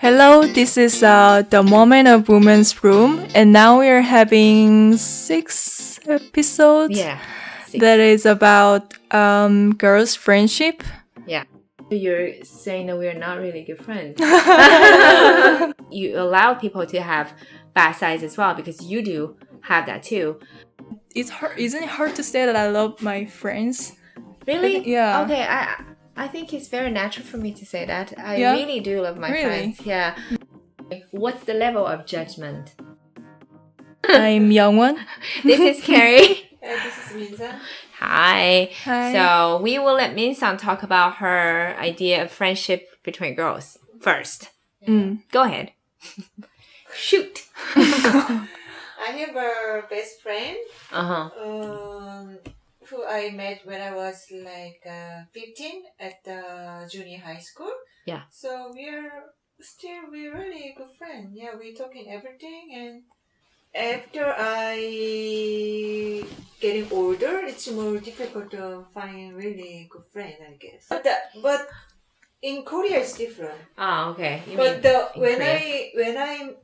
Hello, this is uh, the Moment of Women's Room, and now we are having six episodes. Yeah. Six. That is about um, girls' friendship. Yeah. You're saying that we're not really good friends. you allow people to have bad sides as well because you do have that too. It's hard, isn't it hard to say that I love my friends? Really? Yeah. Okay, I I think it's very natural for me to say that. I Yeah? really do love my Really? friends. Yeah. What's the level of judgment? I'm Youngwon. This is Carrie. this is Minsun. Hi. Hi. So we will let Minsun talk about her idea of friendship between girls first. Mm. Go ahead. Shoot. I have a best friend Uh huh. um, who I met when I was like uh, 15 at the junior high school. Yeah. So we're still we're really good friends. Yeah, we talking everything and after I getting older, it's more difficult to find really good friend, I guess. But the, but in Korea it's different. Ah, okay. You but the, when Korea. I when I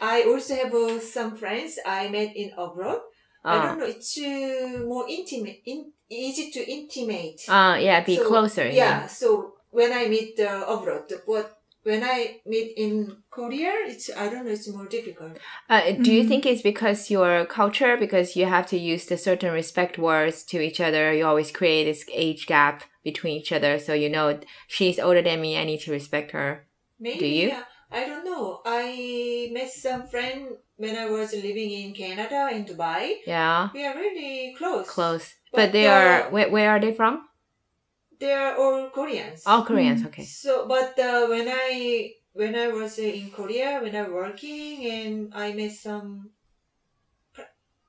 I also have uh, some friends I met in abroad. I don't know. It's uh, more intimate, in, easy to intimate. Uh, yeah, be So, closer. Yeah. So when I meet uh, abroad, but when I meet in Korea, it's I don't know. It's more difficult. Uh, do you Mhm. think it's because your culture, because you have to use the certain respect words to each other, you always create this age gap between each other, so you know she's older than me, I need to respect her. Maybe. Do you? Yeah, I don't know. I met some friend when I was living in Canada in Dubai. Yeah, We are really close. close. But, But they are where, where are they from? They are all Koreans. All Koreans. Mm. Okay. So, but uh, when I when I was in Korea, when I working and I met some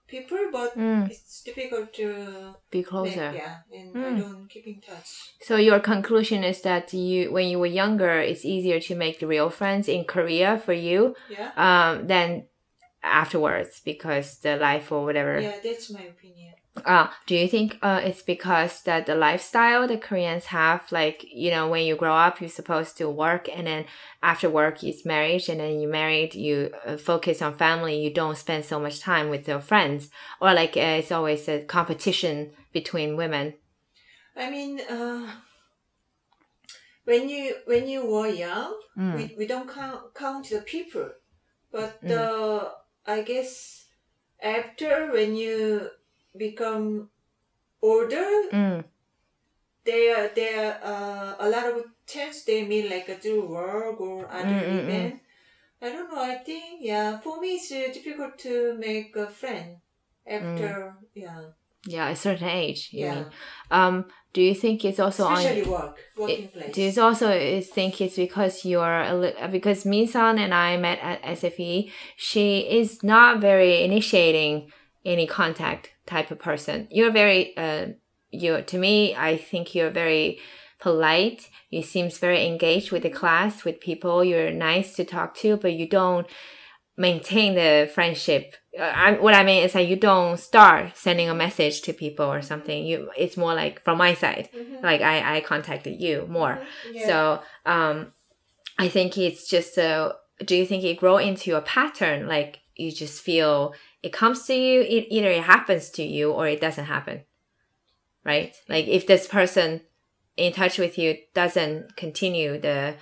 people, but Mm, it's difficult to be make, closer. yeah, and I Mm. don't keep in touch. So your conclusion is that you, when you were younger, it's easier to make real friends in Korea for you, Yeah, um, than afterwards because the life or whatever. yeah, that's my opinion. Uh, do you think uh, it's because that the lifestyle the Koreans have, like, you know, when you grow up, you're supposed to work and then after work it's marriage and then you married, you uh, focus on family, you don't spend so much time with your friends or like uh, it's always a competition between women. I mean, uh, when you when you were young, Mm. we, we don't count count the people, but Mm. uh, I guess after when you become older, Mm. there there uh, a lot of chance they meet like uh, through work or other Mm, mm, mm. event. I don't know. I think yeah, for me it's uh, difficult to make a friend after yeah Yeah, a certain age, you yeah, mean. Um, do you think it's also on especially work working It- place. Do you also think it's because you're a li- because Minsun and I met at SFE. She is not very initiating any contact type of person. You're very uh you to me. I think you're very polite. You seems very engaged with the class with people. You're nice to talk to, but you don't maintain the friendship. Uh, I, what I mean is that you don't start sending a message to people or something. You it's more like from my side Mhm. like I, I contacted you more. Yeah. So um I think it's just uh do you think it grow into a pattern like you just feel it comes to you it either it happens to you or it doesn't happen. Right? Like if this person in touch with you doesn't continue the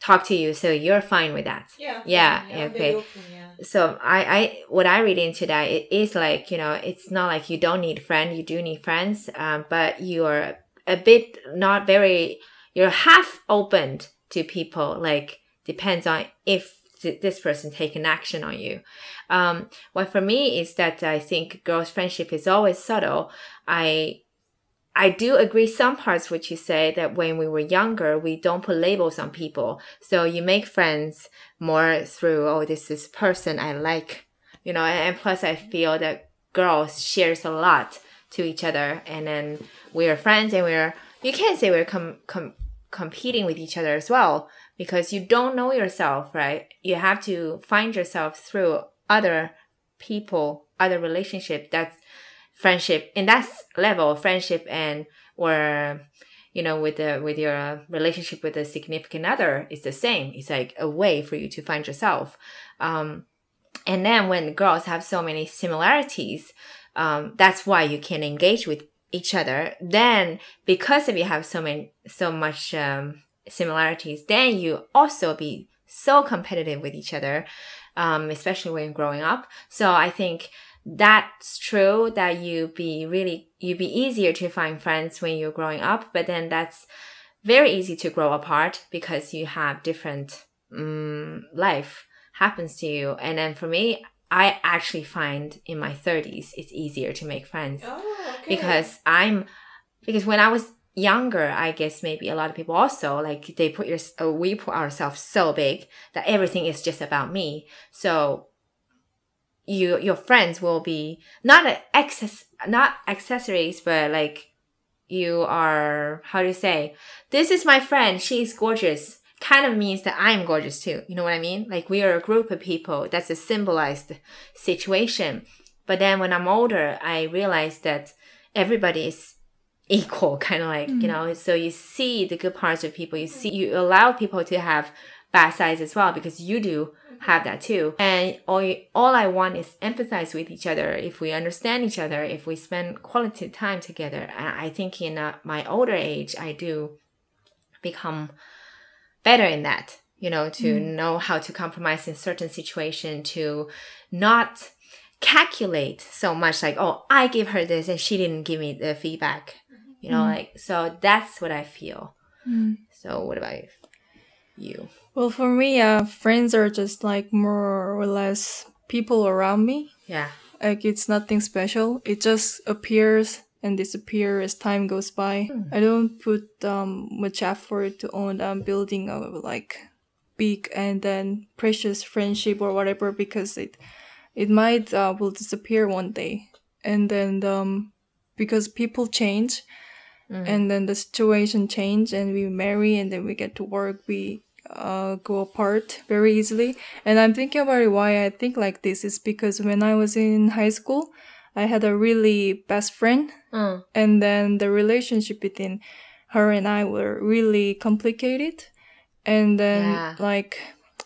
talk to you so you're fine with that. yeah, Yeah, yeah, okay. open, yeah. So I, I what I read into that it is like you know it's not like you don't need friend you do need friends um, but you're a bit not very you're half opened to people like depends on if this person take an action on you. Um, what for me is that I think girls friendship is always subtle. I I do agree some parts what you say that when we were younger we don't put labels on people. So you make friends more through oh this is person I like you know and, plus I feel that girls shares a lot to each other. And then we're friends and we're you can't say we're com- com- competing with each other as well because you don't know yourself right you have to find yourself through other people other relationship that's friendship in that level friendship and or you know, with the with your relationship with a significant other, it's the same. It's like a way for you to find yourself. Um, and then when girls have so many similarities, um, that's why you can engage with each other. Then because if you have so many so much um, similarities, then you also be so competitive with each other, um, especially when growing up. So I think that's true that you be really you be easier to find friends when you're growing up, but then that's very easy to grow apart because you have different um, life happens to you. And then for me, I actually find in my 30s it's easier to make friends Oh, okay. because I'm because when I was younger, I guess maybe a lot of people also like they put your uh, we put ourselves so big that everything is just about me. So you your friends will be not access not accessories, but like you are how do you say? This is my friend. She's gorgeous. Kind of means that i'm gorgeous too. You know what i mean? Like we are a group of people. That's a symbolized situation. But then when i'm older i realize that everybody is equal kind of like you know so you see the good parts of people. You see you allow people to have bad sides as well because you do have that too. And all, you- all i want is empathize with each other. If we understand each other if we spend quality time together and i think in uh, my older age i do become better in that you know to know how to compromise in certain situation to not calculate so much like oh i give her this and she didn't give me the feedback you know like so that's what i feel Mm. so what about you Well, for me, uh, friends are just like more or less people around me. yeah Like it's nothing special. It just appears and disappear as time goes by. I don't put um, much effort to on um, building a like big and then precious friendship or whatever because it it might uh, will disappear one day. And then um, because people change, and then the situation change and we marry and then we get to work we uh, go apart very easily. And i'm thinking about it why i think like this is because when i was in high school i had a really best friend. Mm. and then the relationship between her and i were really complicated. And then Yeah. like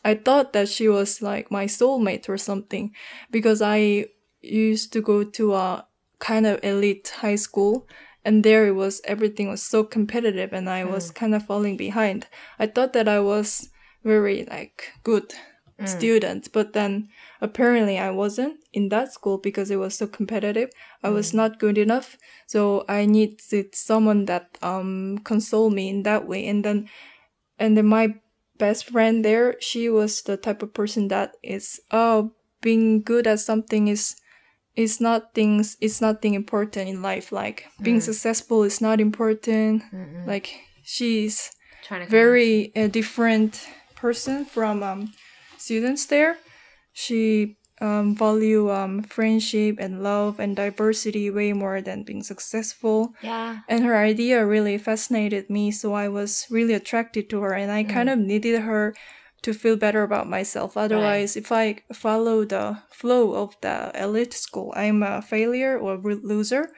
i thought that she was like my soulmate or something because i used to go to a kind of elite high school and there it was everything was so competitive and i was mm. kind of falling behind. I thought that i was very like good mm. student but then apparently i wasn't in that school because it was so competitive. I was mm. not good enough so i needed someone that um console me in that way. And then and then my best friend there she was the type of person that is oh being good at something is is not things it's nothing important in life. Like being successful is not important. Like she's trying to very a different person from um, students there. She um, value um, friendship and love and diversity way more than being successful. yeah. And her idea really fascinated me, so I was really attracted to her, and I kind of needed her to feel better about myself. Otherwise, if I follow the flow of the elite school, I'm a failure or loser.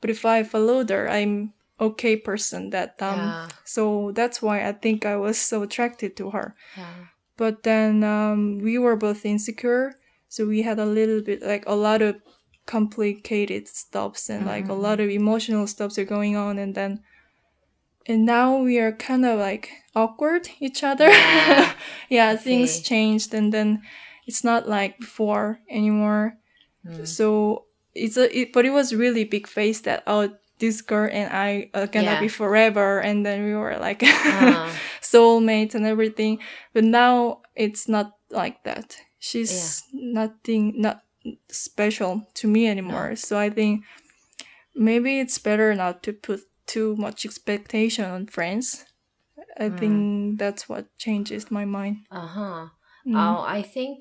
But if I followed her, I'm okay person that um Yeah. so that's why I think I was so attracted to her. yeah But then um we were both insecure, so we had a little bit like a lot of complicated stuffs and like a lot of emotional stuffs are going on and then and now we are kind of like awkward each other. Yeah. yeah, things see. changed and then it's not like before anymore. Mm. So it's a it, but it was really big face that oh this girl and I are gonna Yeah. be forever and then we were like Uh, soulmates and everything. But now it's not like that. She's nothing not special to me anymore. So I think maybe it's better not to put too much expectation on friends. I Mm. think that's what changes my mind. uh-huh Mm. oh i think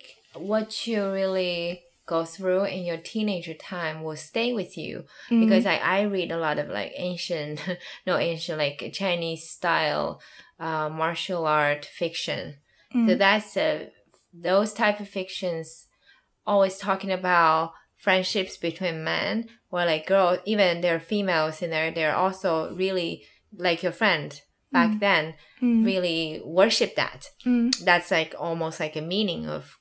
what you really go through in your teenager time will stay with you Mm. because I, I read a lot of like ancient no ancient like chinese style uh, martial art fiction Mm. so that's uh, those type of fictions always talking about friendships between men or like girls even there are females in there they're also really like your friend back Mm. then Mm. really worship that. Mm. That's like almost like a meaning of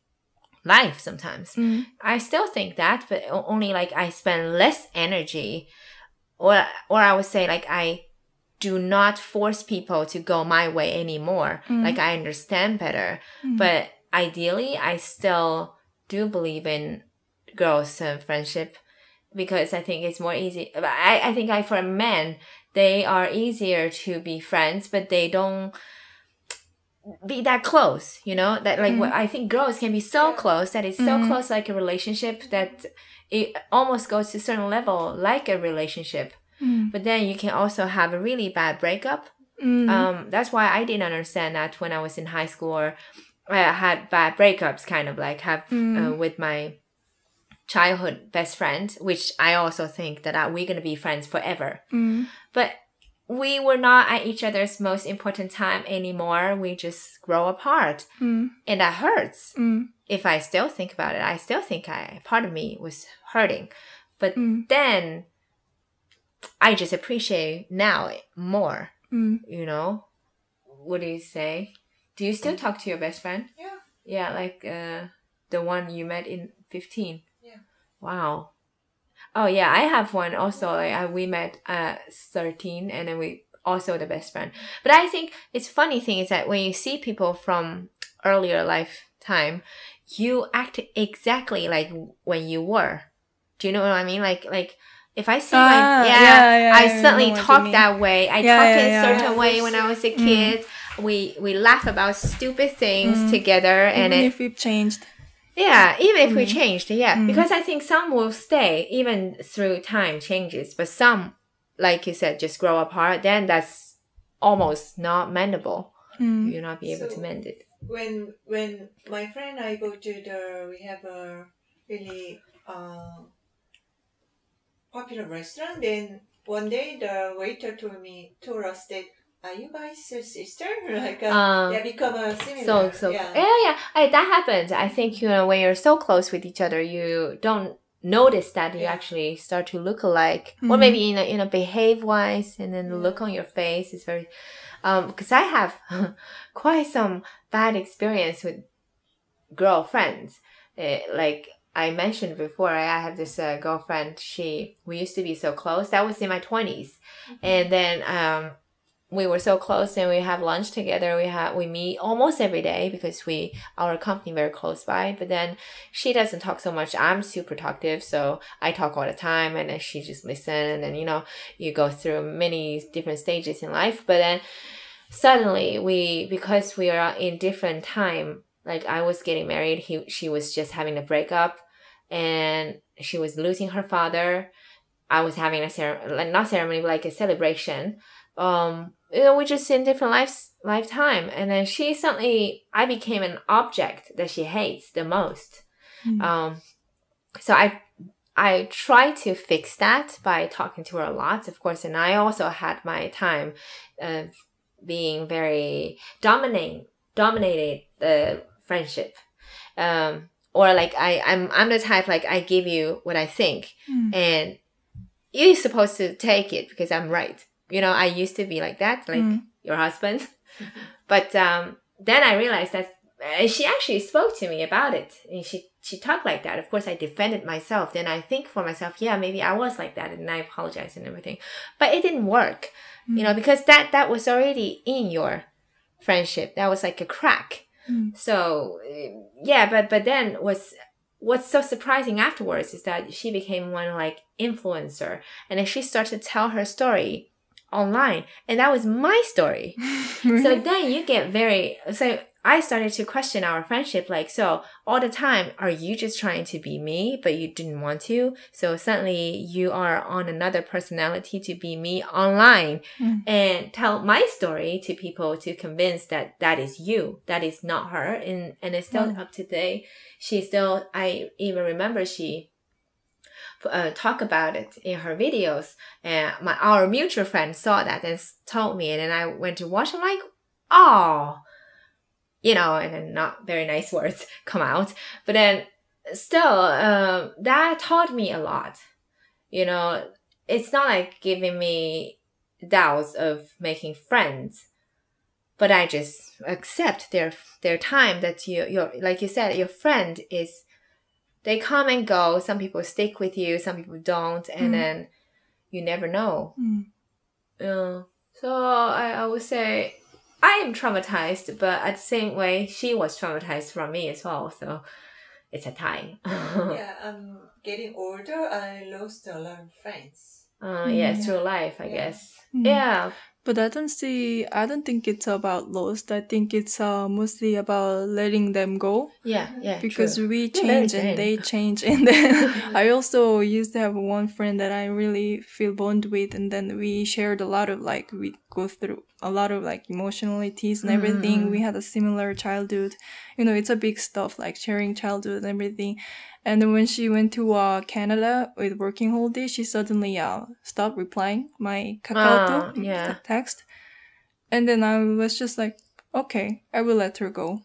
life sometimes. Mm. I still think that, but only like I spend less energy, or or I would say like I do not force people to go my way anymore. Mm. Like I understand better, Mm. but ideally, I still do believe in girls' uh, friendship because I think it's more easy. I I think I, for men, they are easier to be friends, but they don't be that close you know that like Mm. what i think girls can be so close that it's so Mhm. close like a relationship that it almost goes to a certain level like a relationship Mm. but then you can also have a really bad breakup Mm. um that's why i didn't understand that when i was in high school or i had bad breakups kind of like have uh, Mm. with my childhood best friend which i also think that uh, we're gonna be friends forever Mm. but we were not at each other's most important time anymore we just grow apart Mm. and that hurts Mm. if i still think about it i still think i part of me was hurting but Mm. then i just appreciate now more Mm. you know what do you say do you still talk to your best friend Yeah. yeah like uh the one you met in 15 Yeah. Wow oh yeah i have one also like uh, we met at 13 and then we also the best friend but i think it's funny thing is that when you see people from earlier lifetime you act exactly like when you were do you know what i mean like like if i see Ah, my yeah, yeah, yeah, i I what talk that way i Yeah, talk yeah, in yeah. a certain Yeah. way when i was a Mm. kid we we laugh about stupid things Mm. together and Even it, if we've changed. Yeah, even if we Mm. changed, yeah, Mm. because I think some will stay even through time changes, but some, like you said, just grow apart. Then that's almost not mendable. Mm. You'll not be able to mend it. when when my friend and I go to the we have a really uh, popular restaurant. Then one day the waiter told me told us that are you guys a sister? Like uh, Um, they become a similar. So so yeah. yeah yeah, I, that happens. I think you know when you're so close with each other, you don't notice that you Yeah. actually start to look alike, or Mhm. maybe in a, in a behave wise, and then the look on your face is very. Um, because I have quite some bad experience with girlfriends. Eh, like I mentioned before, I I have this uh, girlfriend. She we used to be so close. That was in my 20s and then um, we were so close, and we have lunch together. We have we meet almost every day because we our company very close by. But then she doesn't talk so much. I'm super talkative, so I talk all the time, and then she just listen. And then you know you go through many different stages in life. But then suddenly we because we are in different time like i was getting married he she was just having a breakup and she was losing her father i was having a ceremony not ceremony but like a celebration um you know we're just in different lives lifetime. And then she suddenly i became an object that she hates the most. Mm. um so i i try to fix that by talking to her a lot of course. And i also had my time of being very dominating dominated the friendship. Um or like i i'm i'm the type like i give you what i think. Mm. and you're supposed to take it because i'm right you know i used to be like that like Mm. your husband. But um then i realized that and she actually spoke to me about it. And she she talked like that. Of course i defended myself. Then i think for myself yeah maybe i was like that and i apologized and everything. But it didn't work you know because that that was already in your friendship. That was like a crack. Mm. so uh, yeah but but then was what's so surprising afterwards is that she became one like influencer. And then she started to tell her story online and that was my story. So then you get very so i started to question our friendship like so all the time are you just trying to be me but you didn't want to? So suddenly you are on another personality to be me online. Mm. and tell my story to people to convince that that is you that is not her. And and it's still Mm. up to date she still i even remember she uh, talk about it in her videos and my our mutual friend saw that and told me and then i went to watch i'm like oh you know and then not very nice words come out but then still um, that taught me a lot you know it's not like giving me doubts of making friends. But I just accept their their time that you your like you said your friend is they come and go. Some people stick with you, some people don't, and Mm. then you never know. Mm. Yeah. So I, I would say I am traumatized, but at the same way, she was traumatized from me as well. So it's a tie. yeah, I'm getting older. I lost a lot of friends. uh, yeah, Mm. through life, I Yeah. guess. Mm. Yeah. But I don't see. I don't think it's about lost. I think it's uh, mostly about letting them go Yeah. Yeah. because true. we change and they change. And then I also used to have one friend that I really feel bond with, and then we shared a lot of like we go through a lot of like emotionalities and everything. Mm. We had a similar childhood. You know, it's a big stuff like sharing childhood and everything. And then when she went to uh, Canada with working holiday, she suddenly uh, stopped replying my Kakao Ah, yeah. text. And then I was just like, okay, I will let her go.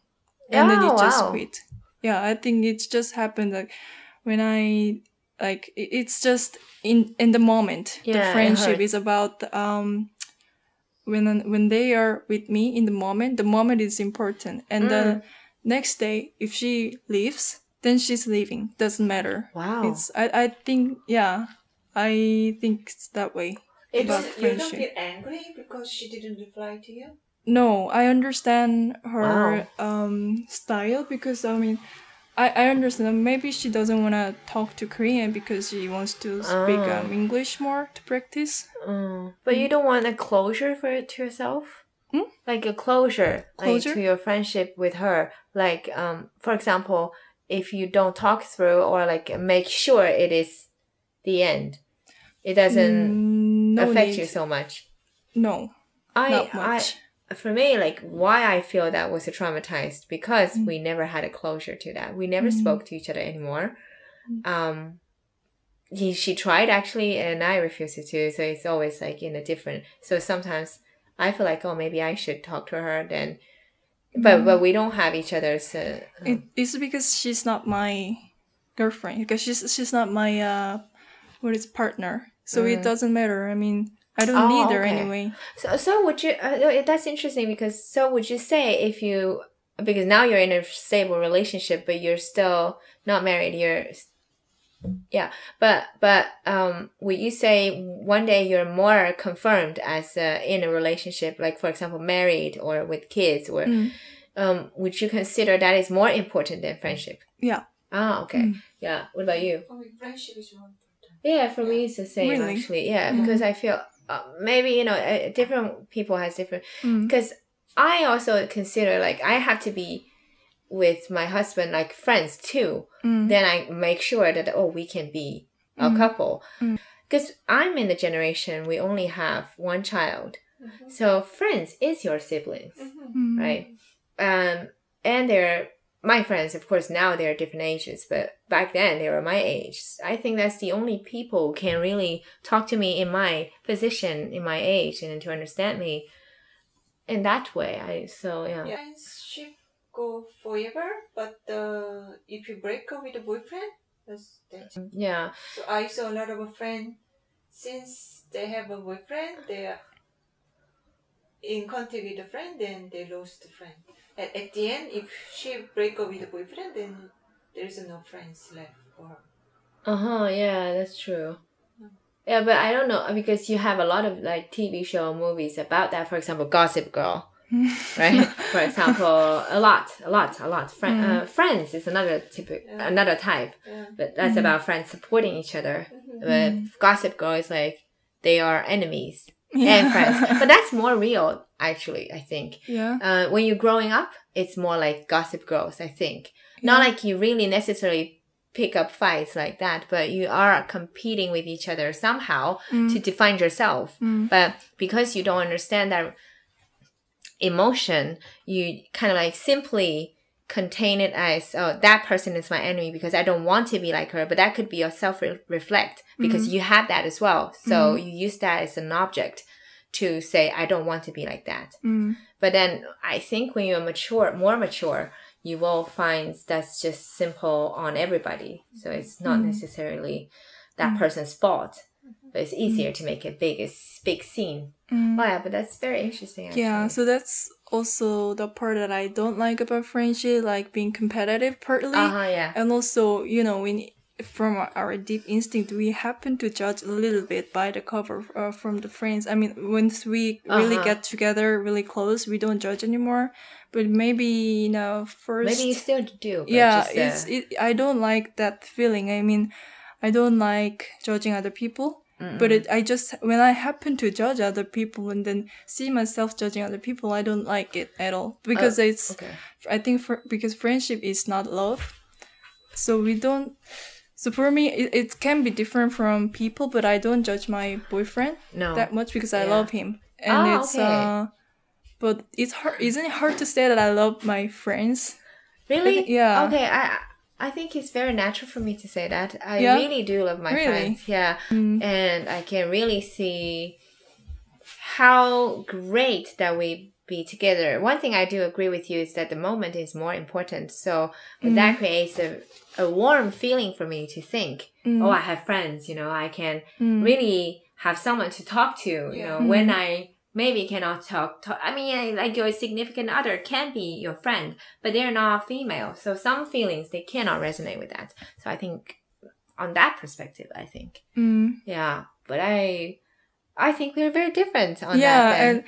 And then Oh, it just quit. Yeah, I think it's just happened like when I like it's just in in the moment. Yeah, the friendship is about um when when they are with me in the moment, the moment is important. And the Mm. next day, if she leaves, then she's leaving. Doesn't matter. Wow. It's I I think yeah, I think it's that way. You About don't, you don't get angry because she didn't reply to you? No, I understand her um style because I mean I, I understand maybe she doesn't want to talk to Korean because she wants to speak Oh. um, English more to practice. Mm. But you don't want a closure for it to yourself? Hmm? Like a closure, Closure? like to your friendship with her. Like, um, for example, if you don't talk through or like make sure it is the end, it doesn't Mm, no affect need. you so much. No, I, not much. I, for me, like why I feel that was traumatized because Mm. we never had a closure to that. We never Mm. spoke to each other anymore. Mm. Um, he, she tried actually, and I refused to. So it's always like in a different. So sometimes I feel like, oh, maybe I should talk to her then. But Mm. but we don't have each other's. Uh, it, it's because she's not my girlfriend because she's she's not my uh what is partner. So Mm. it doesn't matter. I mean, I don't Oh, need her okay. anyway. So, so would you? Uh, that's interesting because so would you say if you because now you're in a stable relationship, but you're still not married. You're yeah, but but um, would you say one day you're more confirmed as uh, in a relationship, like for example, married or with kids, or Mm. um, would you consider that is more important than friendship? Yeah. Ah, okay. Mm. Yeah. What about you? For me, friendship is more important. Yeah, for me it's the same Really? actually. Yeah, Mm. because I feel uh, maybe you know uh, different people has different Mm. because I also consider like I have to be with my husband like friends too. Mm. Then I make sure that oh we can be a Mm. couple. Mm. Because I'm in the generation we only have one child, Mhm. so friends is your siblings, Mhm. Mm. right? Um, and they're my friends, of course. Now they're different ages, but back then they were my age. I think that's the only people who can really talk to me in my position, in my age, and to understand me in that way. I so yeah. Yeah. Friendship go forever, but uh, if you break up with a boyfriend, that's that's. Yeah. So I saw a lot of a friend since they have a boyfriend, they are in contact with a friend, then they lost the friend. And at the end, if she break up with a boyfriend, then there is no friends left for her. Uh huh. Yeah, that's true. Mm. Yeah, but I don't know because you have a lot of like TV show movies about that. For example, Gossip Girl, right? For example, a lot, a lot, a lot. Fri- Mm. uh, Friends is another typical, Yeah. another type, Yeah. but that's Mhm. about friends supporting each other. Mhm. But Gossip Girl is like they are enemies Yeah. and friends. But that's more real, actually. I think. yeah. Uh, when you're growing up, it's more like Gossip Girls. I think not like you really necessarily pick up fights like that, but you are competing with each other somehow Mm. to define yourself. Mm. But because you don't understand that emotion, you kind of like simply contain it as, oh, that person is my enemy because I don't want to be like her. But that could be your self reflect because you have that as well. So you use that as an object to say, I don't want to be like that. Mm. But then I think when you're mature, more mature, you will find that's just simple on everybody. So it's not Mm. necessarily that Mm. person's fault. but it's easier to make a big big scene. Oh yeah, but that's very interesting. Actually. Yeah, so that's also the part that I don't like about friendship, like being competitive partly. uh huh, yeah, And also, you know, when from our- deep instinct, we happen to judge a little bit by the cover uh, from the friends. I mean, once we really Uh-huh. get together, really close, we don't judge anymore. But maybe you know, first, maybe you still do. But yeah, just, uh, it's it. I don't like that feeling. I mean, I don't like judging other people. But it, I just when I happen to judge other people and then see myself judging other people, I don't like it at all because it's. okay. I think for, because friendship is not love, so we don't. So for me, it, it can be different from people, but I don't judge my boyfriend No, that much because I Yeah. love him, and Oh, it's. okay. uh But it's hard. Isn't it hard to say that I love my friends? really, yeah. Okay, I I think it's very natural for me to say that. I Yeah? really do love my Really? friends. Yeah, Mm. and I can really see how great that we be together. One thing I do agree with you is that the moment is more important. So but Mm. that creates a, a warm feeling for me to think, Mm. oh, I have friends, you know, I can Mm. really have someone to talk to, you Yeah. know, when I maybe cannot talk, talk. I mean, I- like your significant other can be your friend, but they're not female. So some feelings, they cannot resonate with that. So I think on that perspective, I think, Mm. yeah, but I, I think we're very different on yeah, that. then.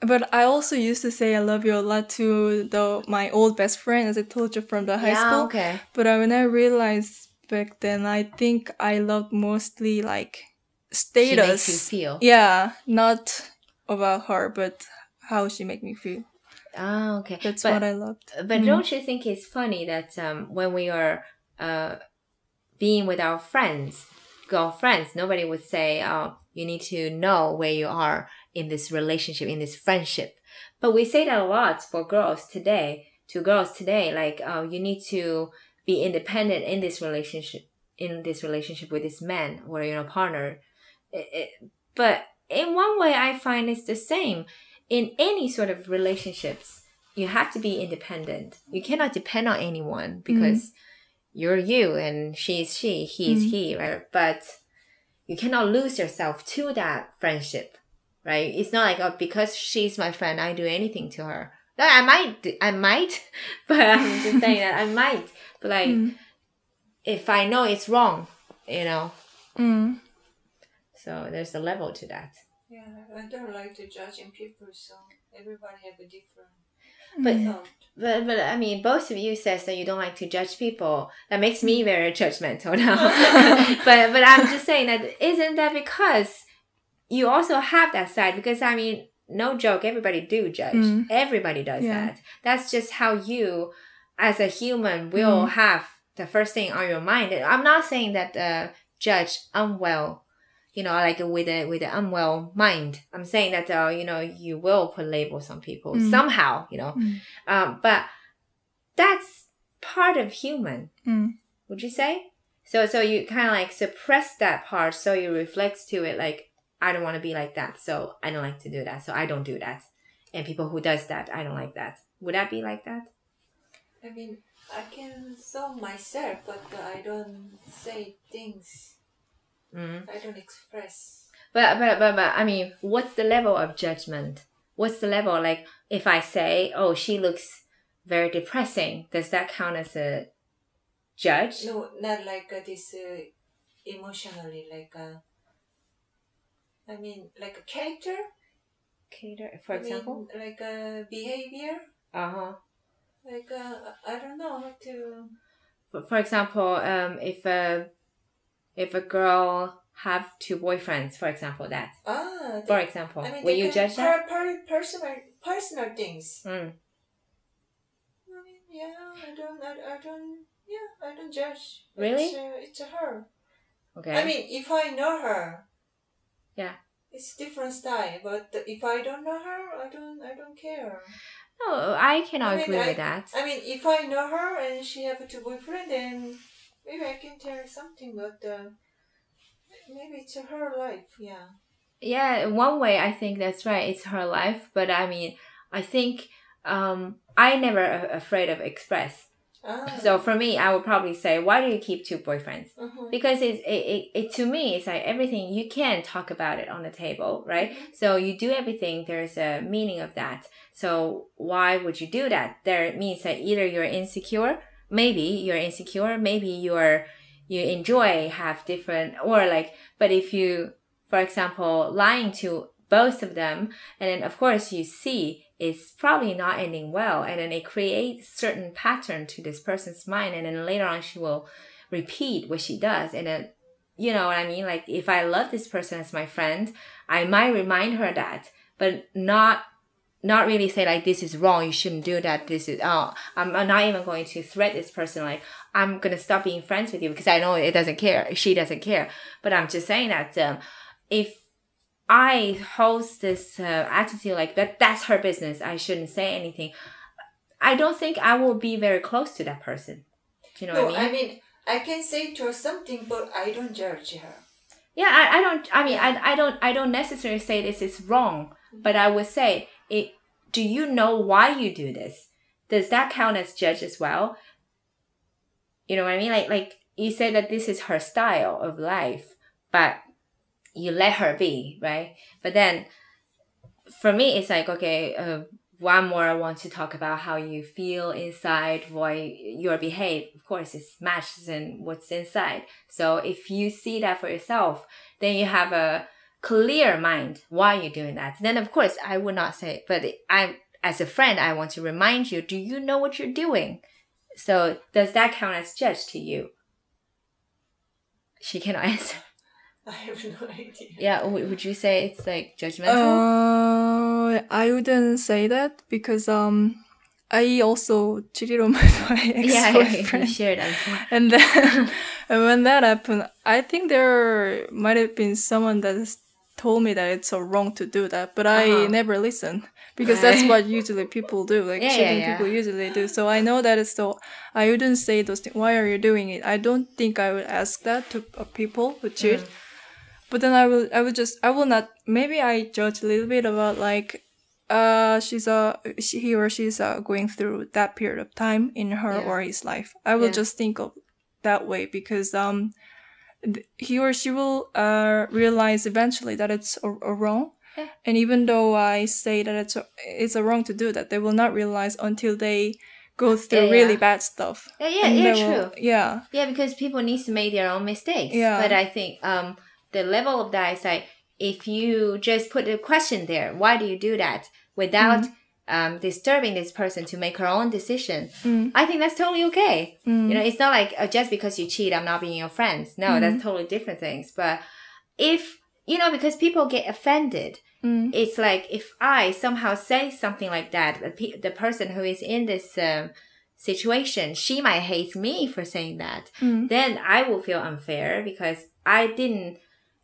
But I also used to say I love you a lot to the my old best friend, as I told you from the high yeah, school. okay. But I, when I realized back then, I think I loved mostly like status. She makes you feel. Yeah, not about her, but how she make me feel. Ah, okay. That's but, what I loved. But Mm. don't you think it's funny that um, when we are uh, being with our friends, girlfriends, nobody would say, "Oh, you need to know where you are in this relationship, in this friendship." But we say that a lot for girls today. To girls today, like, "Oh, you need to be independent in this relationship, in this relationship with this man or your partner." It- it- but in one way, I find it's the same in any sort of relationships you have to be independent. You cannot depend on anyone because you're you and she's she, he's Mm. he, right? But you cannot lose yourself to that friendship, right? It's not like oh, because she's my friend, I do anything to her. No, I might, I might, but I'm just saying that I might. But like, Mm. if I know it's wrong, you know, Mm. so there's a level to that. Yeah, I don't like to judging people, so everybody have a different But thought. But but I mean, both of you says that you don't like to judge people. That makes me very judgmental now. but but I'm just saying that isn't that because you also have that side? Because I mean, no joke, everybody do judge. Mm. Everybody does Yeah. that. That's just how you, as a human, will Mm. have the first thing on your mind. I'm not saying that uh, judge unwell. You know, like with a with an unwell mind. I'm saying that uh, you know you will put labels on people Mm. somehow. You know, Mm. um, but that's part of human, Mm. would you say? So so you kind of like suppress that part, so you reflect to it like I don't want to be like that, so I don't like to do that, so I don't do that. And people who does that, I don't like that. Would that be like that? I mean, I can solve myself, but I don't say things. Mm. I don't express. But, but but but I mean, what's the level of judgment? What's the level like? If I say, "Oh, she looks very depressing," does that count as a judge? No, not like uh, this uh, emotionally, like uh, I mean, like a character. Cater, for I example. mean, like a behavior. Uh huh. Like uh, I don't know how to. for, for example, um, if a if a girl have two boyfriends, for example, that Ah, for example, I mean, will you judge that? per, per, personal personal things. Mm. I mean, yeah, I don't, I, I don't, yeah, I don't judge. Really? It's, uh, it's her. Okay. I mean, if I know her, Yeah. it's different style. But if I don't know her, I don't, I don't care. no, I cannot I mean, agree I- with that. I mean, if I know her and she have two boyfriend, then maybe I can tell her something. But uh, maybe it's her life. Yeah. Yeah, one way, I think that's right. It's her life, but I mean, I think um, I never afraid of express. Ah. So for me, I would probably say, why do you keep two boyfriends? Mhm. Because it's, it, it, it, to me, it's like everything, you can talk about it on the table, right? So you do everything, there's a meaning of that. So why would you do that? There means that either you're insecure, maybe you're insecure, maybe you're, you enjoy have different, or like, but if you, for example, lying to both of them, and then of course you see it's probably not ending well, and then it creates certain pattern to this person's mind, and then later on she will repeat what she does, and then you know what I mean? Like if I love this person as my friend, I might remind her that, but not not really say like this is wrong, you shouldn't do that. This is oh, I'm, I'm not even going to threat this person like I'm gonna stop being friends with you because I know it doesn't care, she doesn't care. But I'm just saying that um, if I host this uh, attitude like that, that's her business. I shouldn't say anything. I don't think I will be very close to that person. Do you know No, what I mean? I mean, I can say to her something, but I don't judge her. Yeah, I, I don't. I mean, I, I don't. I don't necessarily say this is wrong, but I would say it. Do you know why you do this? Does that count as judge as well? You know what I mean? Like, like you said that this is her style of life, but you let her be, right? But then, for me, it's like okay. Uh, one more, I want to talk about how you feel inside, why your behave. Of course, it matches in what's inside. So if you see that for yourself, then you have a clear mind why you're doing that. Then of course I would not say, but I, as a friend, I want to remind you, do you know what you're doing? So does that count as judge to you? She cannot answer. I have no idea. Yeah, w- would you say it's like judgmental? Uh, I wouldn't say that because um, I also cheated on my, my ex yeah, yeah, you boyfriend. shared that. and then and when that happened, I think there might have been someone that told me that it's so wrong to do that, but I Uh-huh. never listened because that's what usually people do. Like Yeah, yeah, cheating yeah. people usually do. So I know that it's so. I wouldn't say those things. Why are you doing it? I don't think I would ask that to uh, people who cheat. Mm. But then I will. I would just. I will not. Maybe I judge a little bit about like. Uh, she's uh, she, he or she's uh, going through that period of time in her Yeah. or his life. I will Yeah. just think of that way because um th- he or she will uh realize eventually that it's a, a wrong Yeah. and even though i say that it's a, it's a wrong to do that they will not realize until they go through Yeah, really yeah. bad stuff Yeah, yeah, yeah, true. will- yeah Yeah, because people need to make their own mistakes. Yeah. But I think um the level of that is like if you just put a question there, why do you do that without um disturbing this person to make her own decision? Mm. I think that's totally okay. Mm. You know, it's not like uh, just because you cheat, I'm not being your friend. No, Mm. that's totally different things. But if you know, because people get offended, Mm. it's like if I somehow say something like that, the, pe- the person who is in this um, situation, she might hate me for saying that. Mm. Then I will feel unfair because I didn't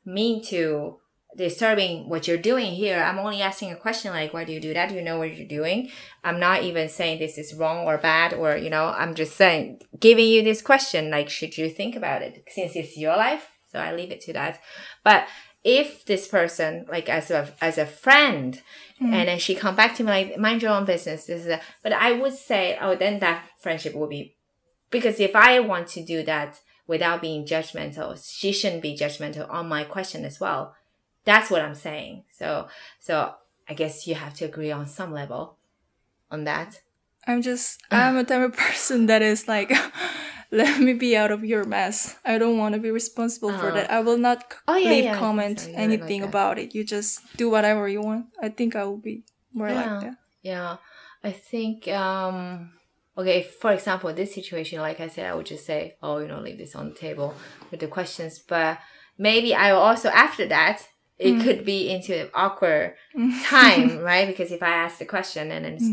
mean to disturbing what you're doing here. I'm only asking a question like, why do you do that? Do you know what you're doing? I'm not even saying this is wrong or bad or, you know, I'm just saying, giving you this question, like, should you think about it since it's your life? So I leave it to that. But if this person, like as a, as a friend, hmm. and then she come back to me like, mind your own business. This is a, but I would say, oh, then that friendship will be, because if I want to do that without being judgmental, she shouldn't be judgmental on my question as well. That's what I'm saying. So, so I guess you have to agree on some level on that. i'm just i'm a type of person that is like let me be out of your mess i don't want to be responsible for Uh-huh. that i will not c- Oh, yeah, leave yeah, comment so. You're like anything about it you just do whatever you want i think i will be more Yeah. like that Yeah, I think um okay, for example, this situation, like I said, I would just say, oh, you know, leave this on the table with the questions. But maybe I will also after that, it Mm. could be into an awkward time, right? Because if I ask the question and it's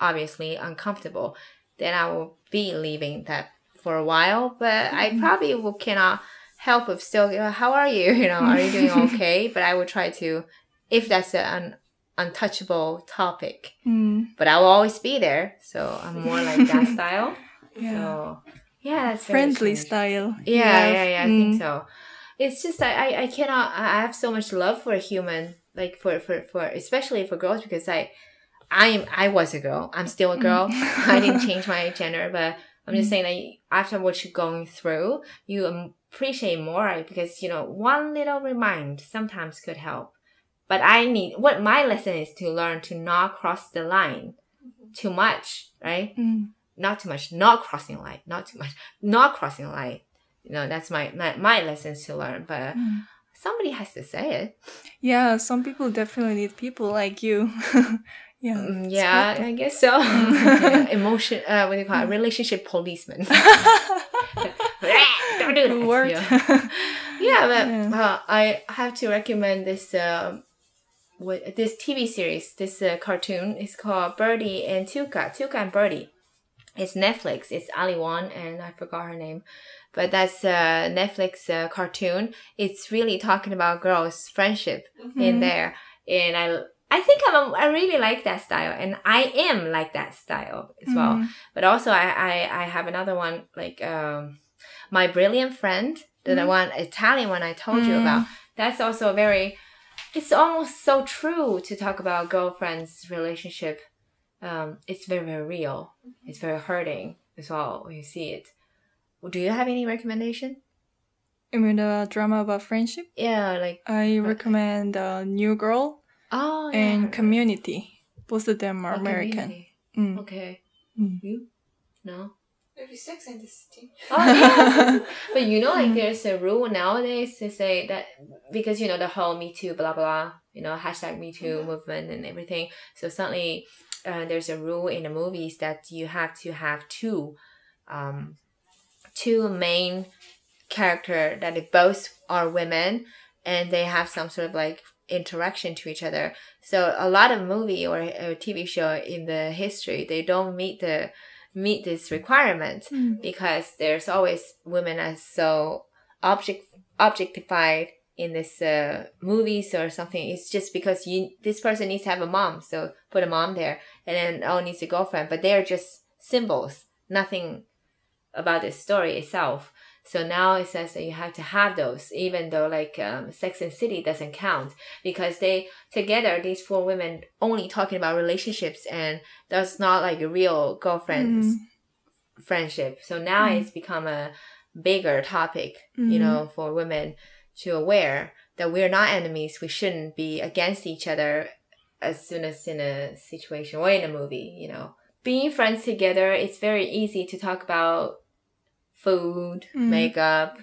obviously uncomfortable, then I will be leaving that for a while. But I probably will cannot help if still, you know, how are you? You know, are you doing okay? but I will try to, if that's an untouchable topic, Mm. but I will always be there. So I'm more like that style. Yeah. So yeah, that's friendly style. Yeah, yeah, yeah. I Mm. think so. It's just I, I, I cannot. I have so much love for a human, like for for for especially for girls because I, I am I was a girl. I'm still a girl. I didn't change my gender, but I'm just saying that after what you're going through, you appreciate more because you know one little remind sometimes could help. But I need what my lesson is to learn to not cross the line too much, right? Mm. Not too much, not crossing line, not too much, not crossing line. You know, that's my my, my lessons to learn. But Mm. somebody has to say it. Yeah, some people definitely need people like you. yeah. Mm, yeah. I guess so. Yeah, emotion, uh, what do you call it? Relationship policeman. Don't do that. Yeah. yeah, but. Uh, I have to recommend this um, what this TV series, this uh, cartoon. is called Bertie and Tuca, Tuca and Bertie. It's Netflix. It's Ali Wong and I forgot her name, but that's a Netflix uh, cartoon. It's really talking about girls' friendship in Mhm. there, and I I think I'm a, I really like that style, and I am like that style as well. Mm. But also, I, I, I have another one like um, my brilliant friend, the Mhm. one Italian one I told you Mm. about. That's also very. It's almost so true to talk about girlfriends' relationship. Um, it's very very real. It's very hurting as well when you see it. Do you have any recommendation? You mean the drama about friendship? Yeah, like I recommend uh, New Girl oh yeah, and Community. Both of them are Oh, American. Mm. Okay. Mm. You? No. Maybe Sex and the City. Oh yeah. but you know, like Mm. there's a rule nowadays to say that because you know the whole Me Too, blah blah, you know hashtag Me Too Mhm. movement and everything. So suddenly, uh, there's a rule in the movies that you have to have two, um, two main character that they both are women and they have some sort of like interaction to each other. So a lot of movie or, or TV show in the history they don't meet the meet this requirement Mm. because there's always women as so object objectified in this uh, movies or something. It's just because you this person needs to have a mom, so put a mom there, and then oh needs a girlfriend, but they're just symbols, nothing about the story itself. So now it says that you have to have those, even though like um, Sex and City doesn't count because they together these four women only talking about relationships and that's not like a real girlfriends Mm. friendship. So now Mm. it's become a bigger topic, you Mm. know, for women to aware that we're not enemies. We shouldn't be against each other as soon as in a situation or in a movie, you know. Being friends together, it's very easy to talk about food, Mm. makeup,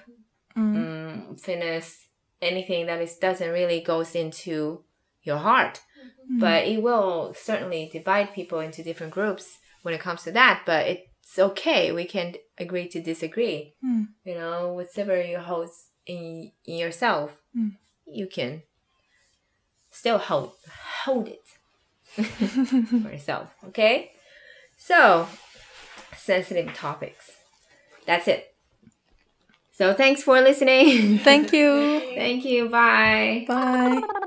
Mm. um, fitness, anything that is doesn't really goes into your heart. Mm. but it will certainly divide people into different groups when it comes to that but it's okay. We can agree to disagree. You know whatever you hold in, in yourself you can still hold hold it for yourself okay? So sensitive topics that's it so thanks for listening Thank you. thank you bye Bye.